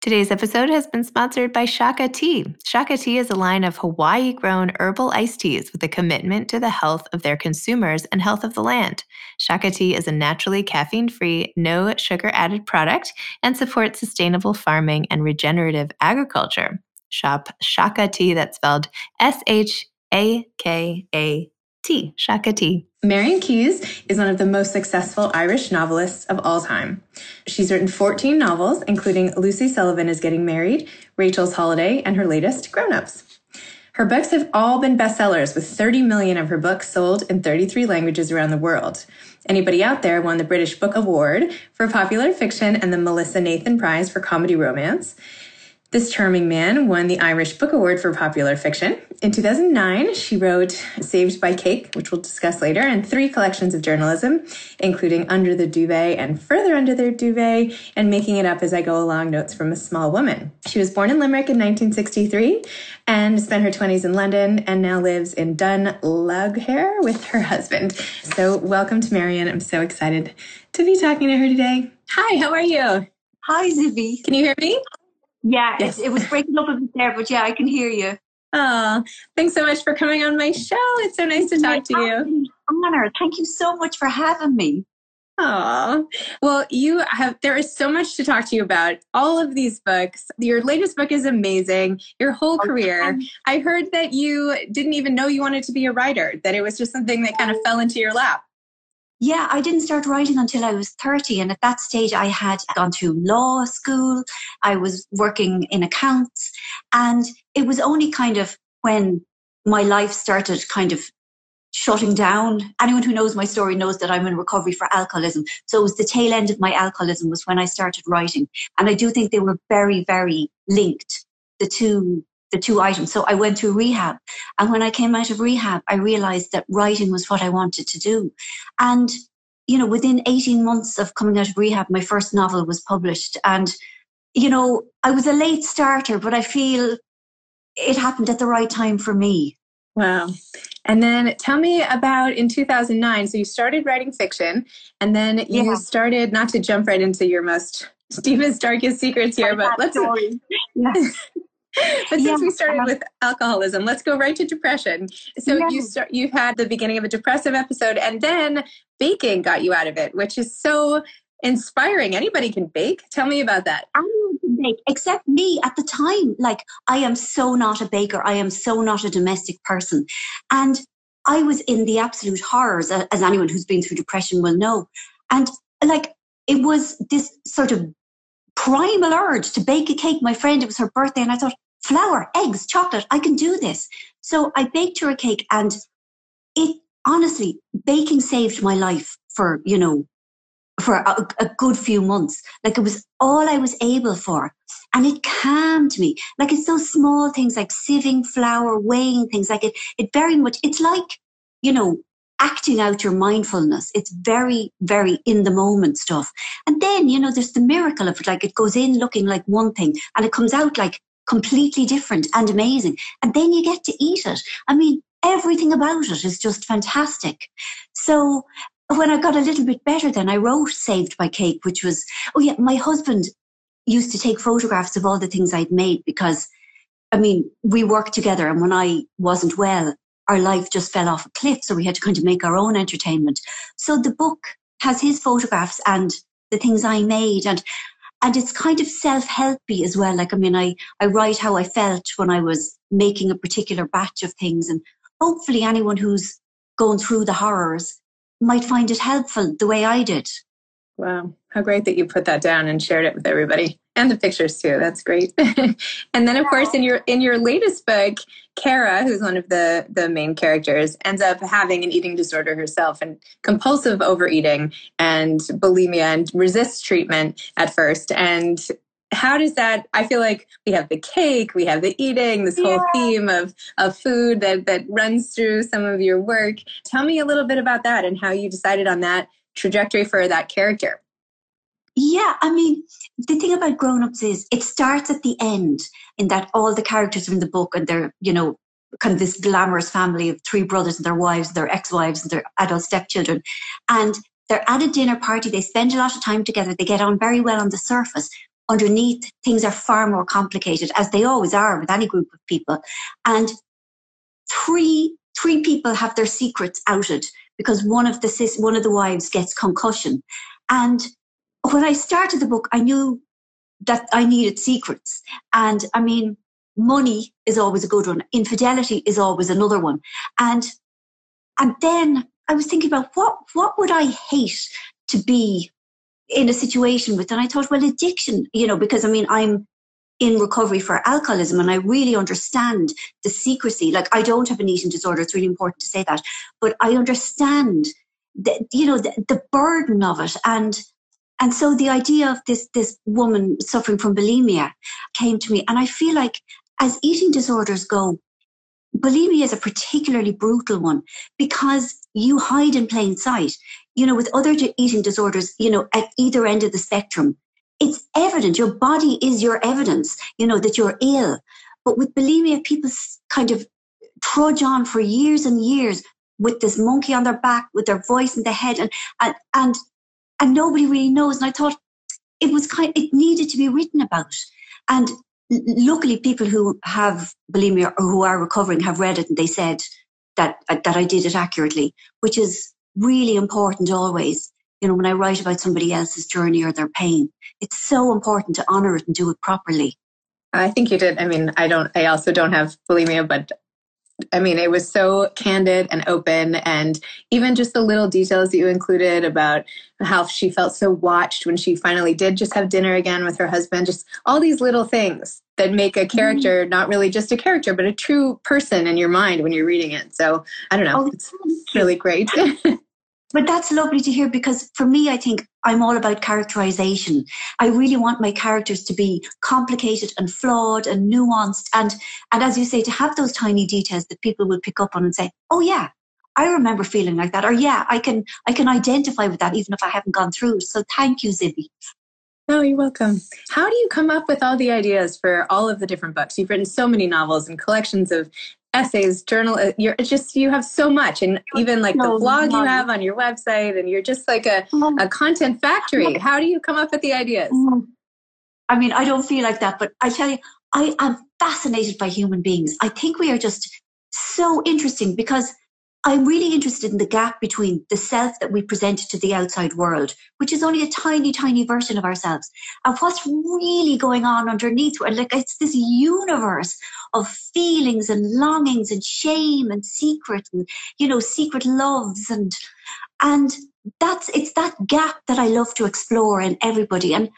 Today's episode has been sponsored by Shaka Tea. Shaka Tea is a line of Hawaii grown herbal iced teas with a commitment to the health of their consumers and health of the land. Shaka Tea is a naturally caffeine free, no sugar added product and supports sustainable farming and regenerative agriculture. Shop Shaka Tea, that's spelled S H A K A T, Shaka Tea. Marian Keyes is one of the most successful Irish novelists of all time. She's written 14 novels, including Lucy Sullivan is Getting Married, Rachel's Holiday, and her latest, Grown Ups. Her books have all been bestsellers, with 30 million of her books sold in 33 languages around the world. Anybody Out There won the British Book Award for popular fiction and the Melissa Nathan Prize for comedy romance. This charming man won the Irish Book Award for popular fiction. In 2009, she wrote Saved by Cake, which we'll discuss later, and three collections of journalism, including Under the Duvet and Further Under the Duvet, and Making It Up as I Go Along Notes from a Small Woman. She was born in Limerick in 1963 and spent her 20s in London and now lives in Dun Laoghaire with her husband. So, welcome to Marian. I'm so excited to be talking to her today. Hi, how are you? Hi, Zibby. Can you hear me? Yeah, yes. it, it was breaking up a bit there, but yeah, I can hear you. Oh, thanks so much for coming on my show. It's so nice to talk to you. Honor. Thank you so much for having me. Oh, well, you have, there is so much to talk to you about. All of these books. Your latest book is amazing. Your whole oh, career. I heard that you didn't even know you wanted to be a writer, that it was just something that kind of oh. fell into your lap. Yeah, I didn't start writing until I was 30. And at that stage, I had gone through law school. I was working in accounts. And it was only kind of when my life started kind of shutting down. Anyone who knows my story knows that I'm in recovery for alcoholism. So it was the tail end of my alcoholism was when I started writing. And I do think they were very, very linked. The two the two items. So I went through rehab. And when I came out of rehab, I realized that writing was what I wanted to do. And, you know, within 18 months of coming out of rehab, my first novel was published. And, you know, I was a late starter, but I feel it happened at the right time for me. Wow. And then tell me about in 2009. So you started writing fiction and then you yeah. started, not to jump right into your most deepest, darkest secrets here, but let's. Yes. but since we started with alcoholism, let's go right to depression. So yeah. you start, you had the beginning of a depressive episode, and then baking got you out of it, which is so inspiring. Anybody can bake. Tell me about that. Anyone can bake, except me at the time. Like I am so not a baker. I am so not a domestic person, and I was in the absolute horrors, as anyone who's been through depression will know. And like it was this sort of primal urge to bake a cake. My friend, it was her birthday, and I thought, flour, eggs, chocolate, I can do this. So I baked her a cake, and it honestly, baking saved my life for, you know, for a, a, good few months. Like it was all I was able for. And it calmed me. Like it's those small things like sieving flour, weighing things like it, it very much, it's like, you know, acting out your mindfulness. It's very, very in the moment stuff. And then, you know, there's the miracle of it. Like it goes in looking like one thing and it comes out like completely different and amazing. And then you get to eat it. I mean, everything about it is just fantastic. So when I got a little bit better, then I wrote Saved by Cake, which was, oh yeah, my husband used to take photographs of all the things I'd made because I mean, we worked together and when I wasn't well, our life just fell off a cliff. So we had to kind of make our own entertainment. So the book has his photographs and the things I made and and it's kind of self-helpy as well. Like I mean, I I write how I felt when I was making a particular batch of things, and hopefully anyone who's going through the horrors might find it helpful the way I did. Wow, how great that you put that down and shared it with everybody and the pictures too. That's great. and then of course in your in your latest book, Kara, who's one of the the main characters, ends up having an eating disorder herself and compulsive overeating and bulimia and resists treatment at first and how does that i feel like we have the cake we have the eating this whole yeah. theme of of food that that runs through some of your work tell me a little bit about that and how you decided on that trajectory for that character Yeah, I mean, the thing about grown ups is it starts at the end in that all the characters in the book and they're, you know, kind of this glamorous family of three brothers and their wives, their ex wives, and their adult stepchildren. And they're at a dinner party. They spend a lot of time together. They get on very well on the surface. Underneath, things are far more complicated, as they always are with any group of people. And three three people have their secrets outed because one of the sis, one of the wives gets concussion. And when I started the book, I knew that I needed secrets. And I mean, money is always a good one. Infidelity is always another one. And and then I was thinking about what what would I hate to be in a situation with? And I thought, well, addiction, you know, because I mean, I'm in recovery for alcoholism and I really understand the secrecy. Like I don't have an eating disorder. It's really important to say that, but I understand the, you know, the, the burden of it. And, and so the idea of this, this woman suffering from bulimia came to me. And I feel like as eating disorders go, bulimia is a particularly brutal one because you hide in plain sight. You know, with other eating disorders, you know, at either end of the spectrum, it's evident. Your body is your evidence, you know, that you're ill. But with bulimia, people kind of trudge on for years and years with this monkey on their back, with their voice in the head, and and and and nobody really knows. And I thought it was kind, it needed to be written about. And luckily, people who have bulimia or who are recovering have read it, and they said that that I did it accurately, which is really important always you know, when I write about somebody else's journey or their pain, it's so important to honor it and do it properly. I think you did. I mean, I don't, I also don't have bulimia, but I mean, it was so candid and open, and even just the little details that you included about how she felt so watched when she finally did just have dinner again with her husband. Just all these little things that make a character mm-hmm. not really just a character, but a true person in your mind when you're reading it. So I don't know, oh, it's really great. But that's lovely to hear because for me, I think I'm all about characterization. I really want my characters to be complicated and flawed and nuanced. And, and as you say, to have those tiny details that people will pick up on and say, oh yeah, I remember feeling like that. Or yeah, I can, I can identify with that even if I haven't gone through. So thank you, Zibby. Oh, you're welcome. How do you come up with all the ideas for all of the different books? You've written so many novels and collections of essays, journal. Uh, you're just you have so much, and even like the blog you have on your website, and you're just like a mm-hmm. a content factory. Mm-hmm. How do you come up with the ideas? Mm-hmm. I mean, I don't feel like that, but I tell you, I am fascinated by human beings. I think we are just so interesting because I'm really interested in the gap between the self that we present to the outside world, which is only a tiny, tiny version of ourselves, and what's really going on underneath. Like it's this universe of feelings and longings and shame and secret and, you know, secret loves and, and that's, it's that gap that I love to explore in everybody. And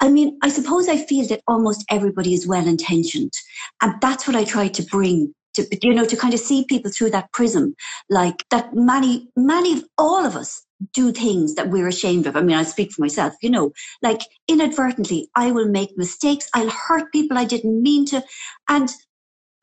I mean, I suppose I feel that almost everybody is well intentioned. And that's what I try to bring to, you know, to kind of see people through that prism, like that many, many, of all of us do things that we're ashamed of. I mean, I speak for myself, you know, like inadvertently, I will make mistakes. I'll hurt people I didn't mean to. And,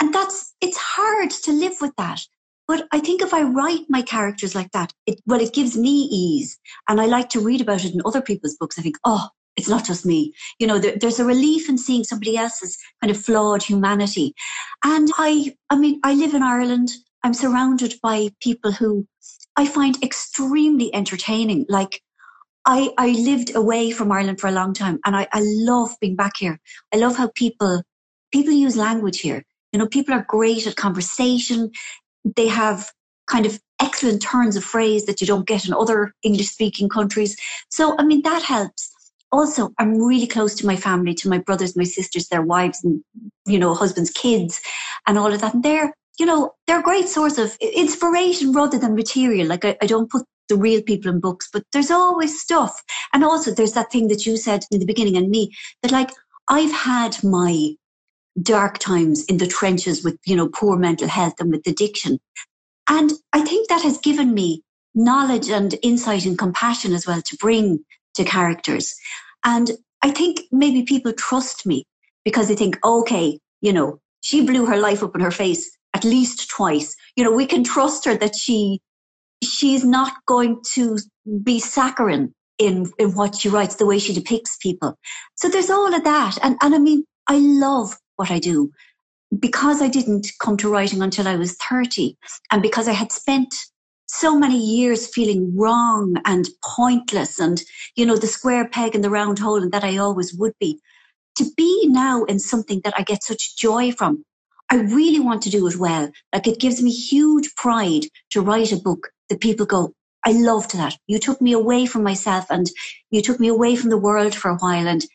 and that's, it's hard to live with that. But I think if I write my characters like that, it, well, it gives me ease. And I like to read about it in other people's books. I think, oh, it's not just me. You know, there, there's a relief in seeing somebody else's kind of flawed humanity. And I, I mean, I live in Ireland. I'm surrounded by people who I find extremely entertaining. Like, I, I lived away from Ireland for a long time and I, I love being back here. I love how people, people use language here. You know, people are great at conversation. They have kind of excellent turns of phrase that you don't get in other English speaking countries. So, I mean, that helps also I'm really close to my family, to my brothers, my sisters, their wives and, you know, husbands, kids and all of that. And they're, you know, they're a great source of inspiration rather than material. Like I, I don't put the real people in books, but there's always stuff. And also there's that thing that you said in the beginning and me that like I've had my dark times in the trenches with, you know, poor mental health and with addiction. And I think that has given me knowledge and insight and compassion as well to bring to characters. And I think maybe people trust me because they think, okay, you know, she blew her life up in her face at least twice. You know, we can trust her that she she's not going to be saccharine in, in what she writes, the way she depicts people. So there's all of that. And, and I mean, I love what I do because I didn't come to writing until I was 30 and because I had spent so many years feeling wrong and pointless and, you know, the square peg in the round hole and that I always would be. To be now in something that I get such joy from, I really want to do it well. Like it gives me huge pride to write a book that people go, I loved that. You took me away from myself and you took me away from the world for a while and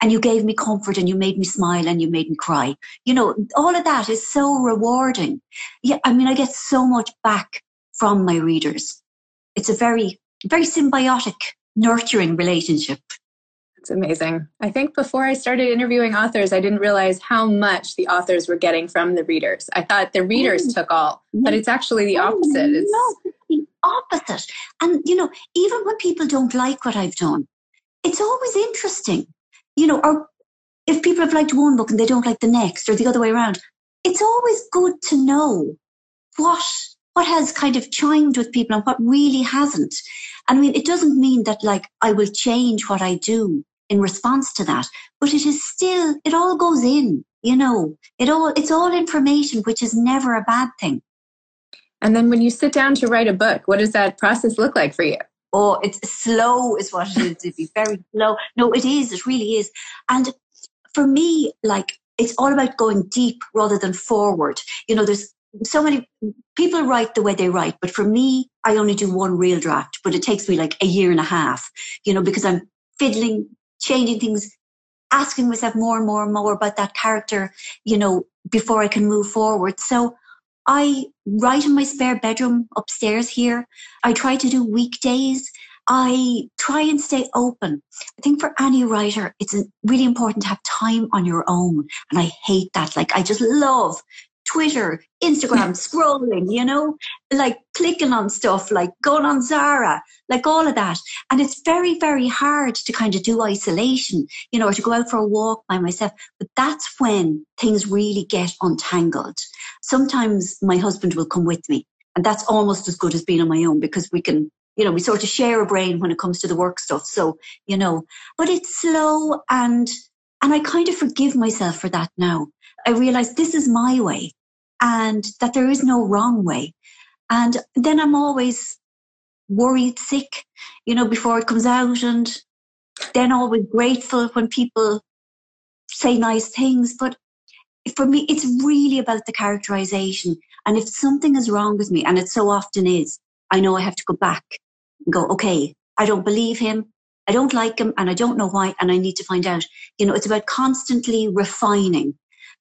and you gave me comfort and you made me smile and you made me cry. You know, all of that is so rewarding. Yeah, I mean, I get so much back from my readers. It's a very, very symbiotic, nurturing relationship. It's amazing. I think before I started interviewing authors, I didn't realize how much the authors were getting from the readers. I thought the readers oh, took all, but mm. it's actually the oh, opposite. It's no, the opposite. And, you know, even when people don't like what I've done, it's always interesting, you know, or if people have liked one book and they don't like the next or the other way around, it's always good to know what what has kind of chimed with people and what really hasn't. I mean, it doesn't mean that like I will change what I do in response to that, but it is still, it all goes in, you know, it all, it's all information, which is never a bad thing. And then when you sit down to write a book, what does that process look like for you? Oh, it's slow is what it is. It'd be very slow. No, it is. It really is. And for me, like, it's all about going deep rather than forward. You know, there's so many people write the way they write, but for me, I only do one real draft, but it takes me like a year and a half, you know, because I'm fiddling, changing things, asking myself more and more and more about that character, you know, before I can move forward. So I write in my spare bedroom upstairs here. I try to do weekdays. I try and stay open. I think for any writer, it's really important to have time on your own. And I hate that. Like, I just love Twitter, Instagram, scrolling, you know, like clicking on stuff, like going on Zara, like all of that. And it's very, very hard to kind of do isolation, you know, or to go out for a walk by myself. But that's when things really get untangled. Sometimes my husband will come with me, and that's almost as good as being on my own because we can you know, we sort of share a brain when it comes to the work stuff. So, you know, but it's slow and, and I kind of forgive myself for that now. I realize this is my way and that there is no wrong way. And then I'm always worried sick, you know, before it comes out and then always grateful when people say nice things. But for me, it's really about the characterization. And if something is wrong with me, and it so often is, I know I have to go back and go, okay, I don't believe him. I don't like him and I don't know why. And I need to find out, you know, it's about constantly refining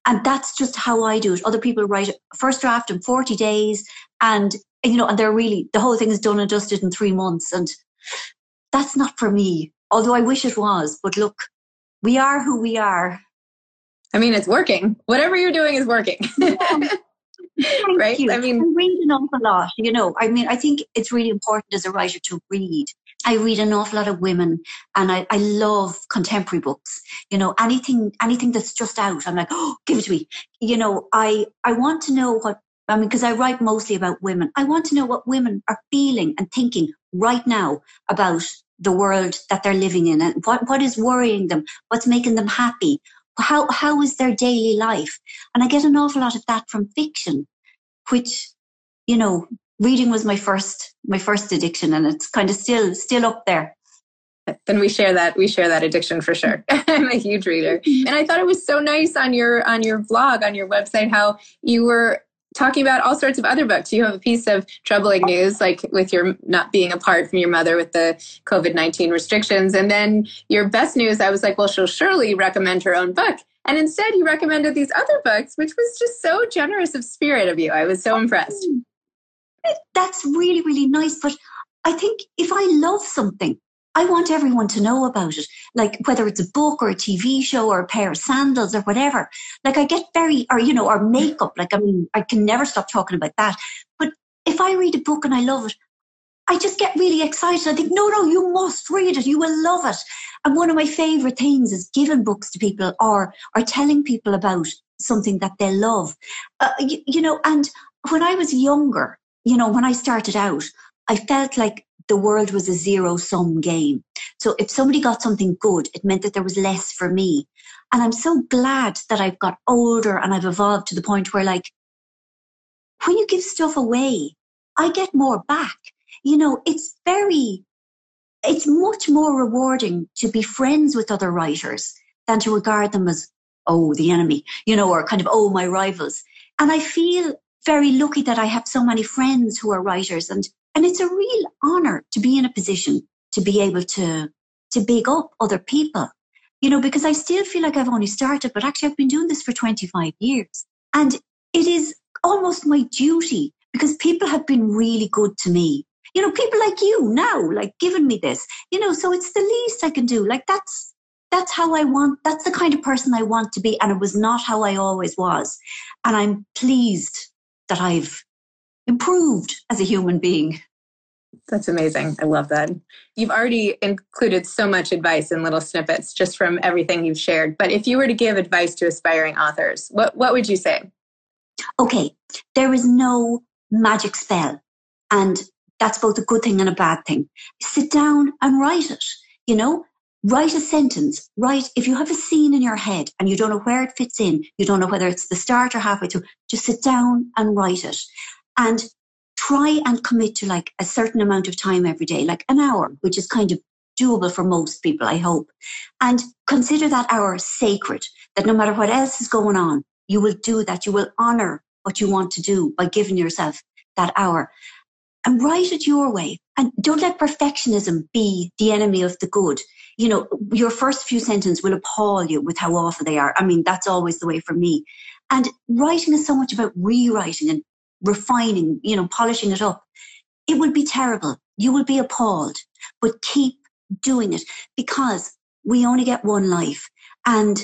and that's just how I do it. Other people write first draft in 40 days and, you know, and they're really, the whole thing is done and dusted in three months. And that's not for me, although I wish it was. But look, we are who we are. I mean, it's working. Whatever you're doing is working. right? You. I mean, I read an awful lot. You know, I mean, I think it's really important as a writer to read. I read an awful lot of women and I, I love contemporary books. You know, anything, anything that's just out, I'm like, oh, give it to me. You know, I, I want to know what, I mean, because I write mostly about women. I want to know what women are feeling and thinking right now about the world that they're living in and what, what is worrying them, what's making them happy, how, how is their daily life? And I get an awful lot of that from fiction, which, you know, reading was my first my first addiction and it's kind of still still up there. Then we share that we share that addiction for sure. I'm a huge reader. And i thought it was so nice on your on your blog on your website how you were talking about all sorts of other books. You have a piece of troubling news like with your not being apart from your mother with the covid-19 restrictions and then your best news i was like well she'll surely recommend her own book. And instead you recommended these other books which was just so generous of spirit of you. I was so impressed that's really, really nice. But I think if I love something, I want everyone to know about it. Like whether it's a book or a TV show or a pair of sandals or whatever. Like I get very, or, you know, or makeup. Like, I mean, I can never stop talking about that. But if I read a book and I love it, I just get really excited. I think, no, no, you must read it. You will love it. And one of my favorite things is giving books to people or, or telling people about something that they love. Uh, you, you know, and when I was younger, you know, when I started out, I felt like the world was a zero sum game. So if somebody got something good, it meant that there was less for me. And I'm so glad that I've got older and I've evolved to the point where like, when you give stuff away, I get more back. You know, it's very, it's much more rewarding to be friends with other writers than to regard them as, oh, the enemy, you know, or kind of, oh, my rivals. And I feel very lucky that I have so many friends who are writers and, and it's a real honor to be in a position to be able to, to big up other people, you know, because I still feel like I've only started, but actually I've been doing this for 25 years and it is almost my duty because people have been really good to me. You know, people like you now, like giving me this, you know, so it's the least I can do. Like that's, that's how I want, that's the kind of person I want to be. And it was not how I always was. And I'm pleased that I've improved as a human being. That's amazing. I love that. You've already included so much advice in little snippets just from everything you've shared. But if you were to give advice to aspiring authors, what, what would you say? Okay, there is no magic spell. And that's both a good thing and a bad thing. Sit down and write it. You know, write a sentence. Write, if you have a scene in your head and you don't know where it fits in, you don't know whether it's the start or halfway through, just sit down and write it. And try and commit to like a certain amount of time every day, like an hour, which is kind of doable for most people, I hope. And consider that hour sacred, that no matter what else is going on, you will do that. You will honor what you want to do by giving yourself that hour and write it your way. And don't let perfectionism be the enemy of the good. You know, your first few sentences will appall you with how awful they are. I mean, that's always the way for me. And writing is so much about rewriting and refining, you know, polishing it up. It will be terrible. You will be appalled, but keep doing it because we only get one life. And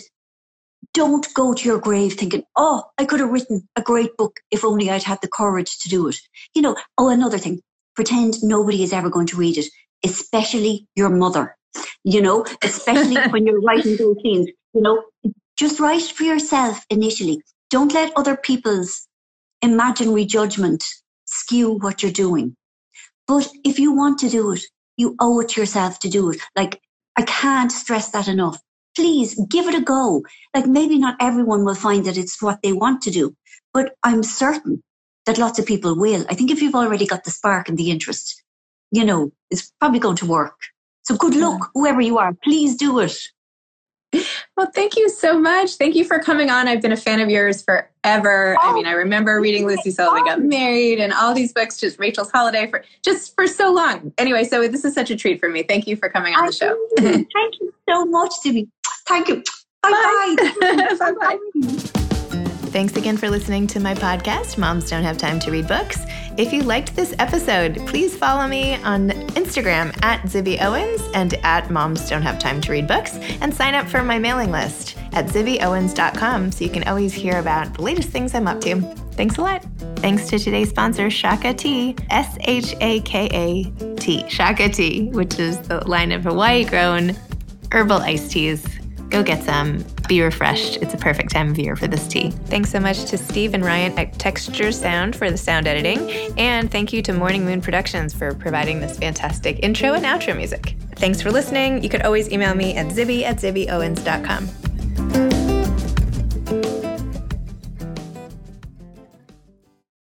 don't go to your grave thinking, oh, I could have written a great book if only I'd had the courage to do it. You know, oh, another thing, pretend nobody is ever going to read it, especially your mother. You know, especially when you're writing those scenes. You know, just write for yourself initially. Don't let other people's imaginary judgment skew what you're doing. But if you want to do it, you owe it to yourself to do it. Like, I can't stress that enough please give it a go. Like maybe not everyone will find that it's what they want to do, but I'm certain that lots of people will. I think if you've already got the spark and the interest, you know, it's probably going to work. So good luck, whoever you are. Please do it. Well, thank you so much. Thank you for coming on. I've been a fan of yours forever. Oh, I mean, I remember reading Lucy Sullivan got married and all these books, just Rachel's Holiday for just for so long. Anyway, so this is such a treat for me. Thank you for coming on the show. Thank you so much, Debbie. Thank you. Bye bye. bye bye. Thanks again for listening to my podcast, Moms Don't Have Time to Read Books. If you liked this episode, please follow me on Instagram at Zibby Owens and at Moms Don't Have Time to Read Books and sign up for my mailing list at zibbyowens.com so you can always hear about the latest things I'm up to. Thanks a lot. Thanks to today's sponsor, Shaka Tea, S H A K A T, Shaka Tea, which is the line of Hawaii grown herbal iced teas Go get some. Be refreshed. It's a perfect time of year for this tea. Thanks so much to Steve and Ryan at Texture Sound for the sound editing. And thank you to Morning Moon Productions for providing this fantastic intro and outro music. Thanks for listening. You could always email me at zibby at zibbyowens.com.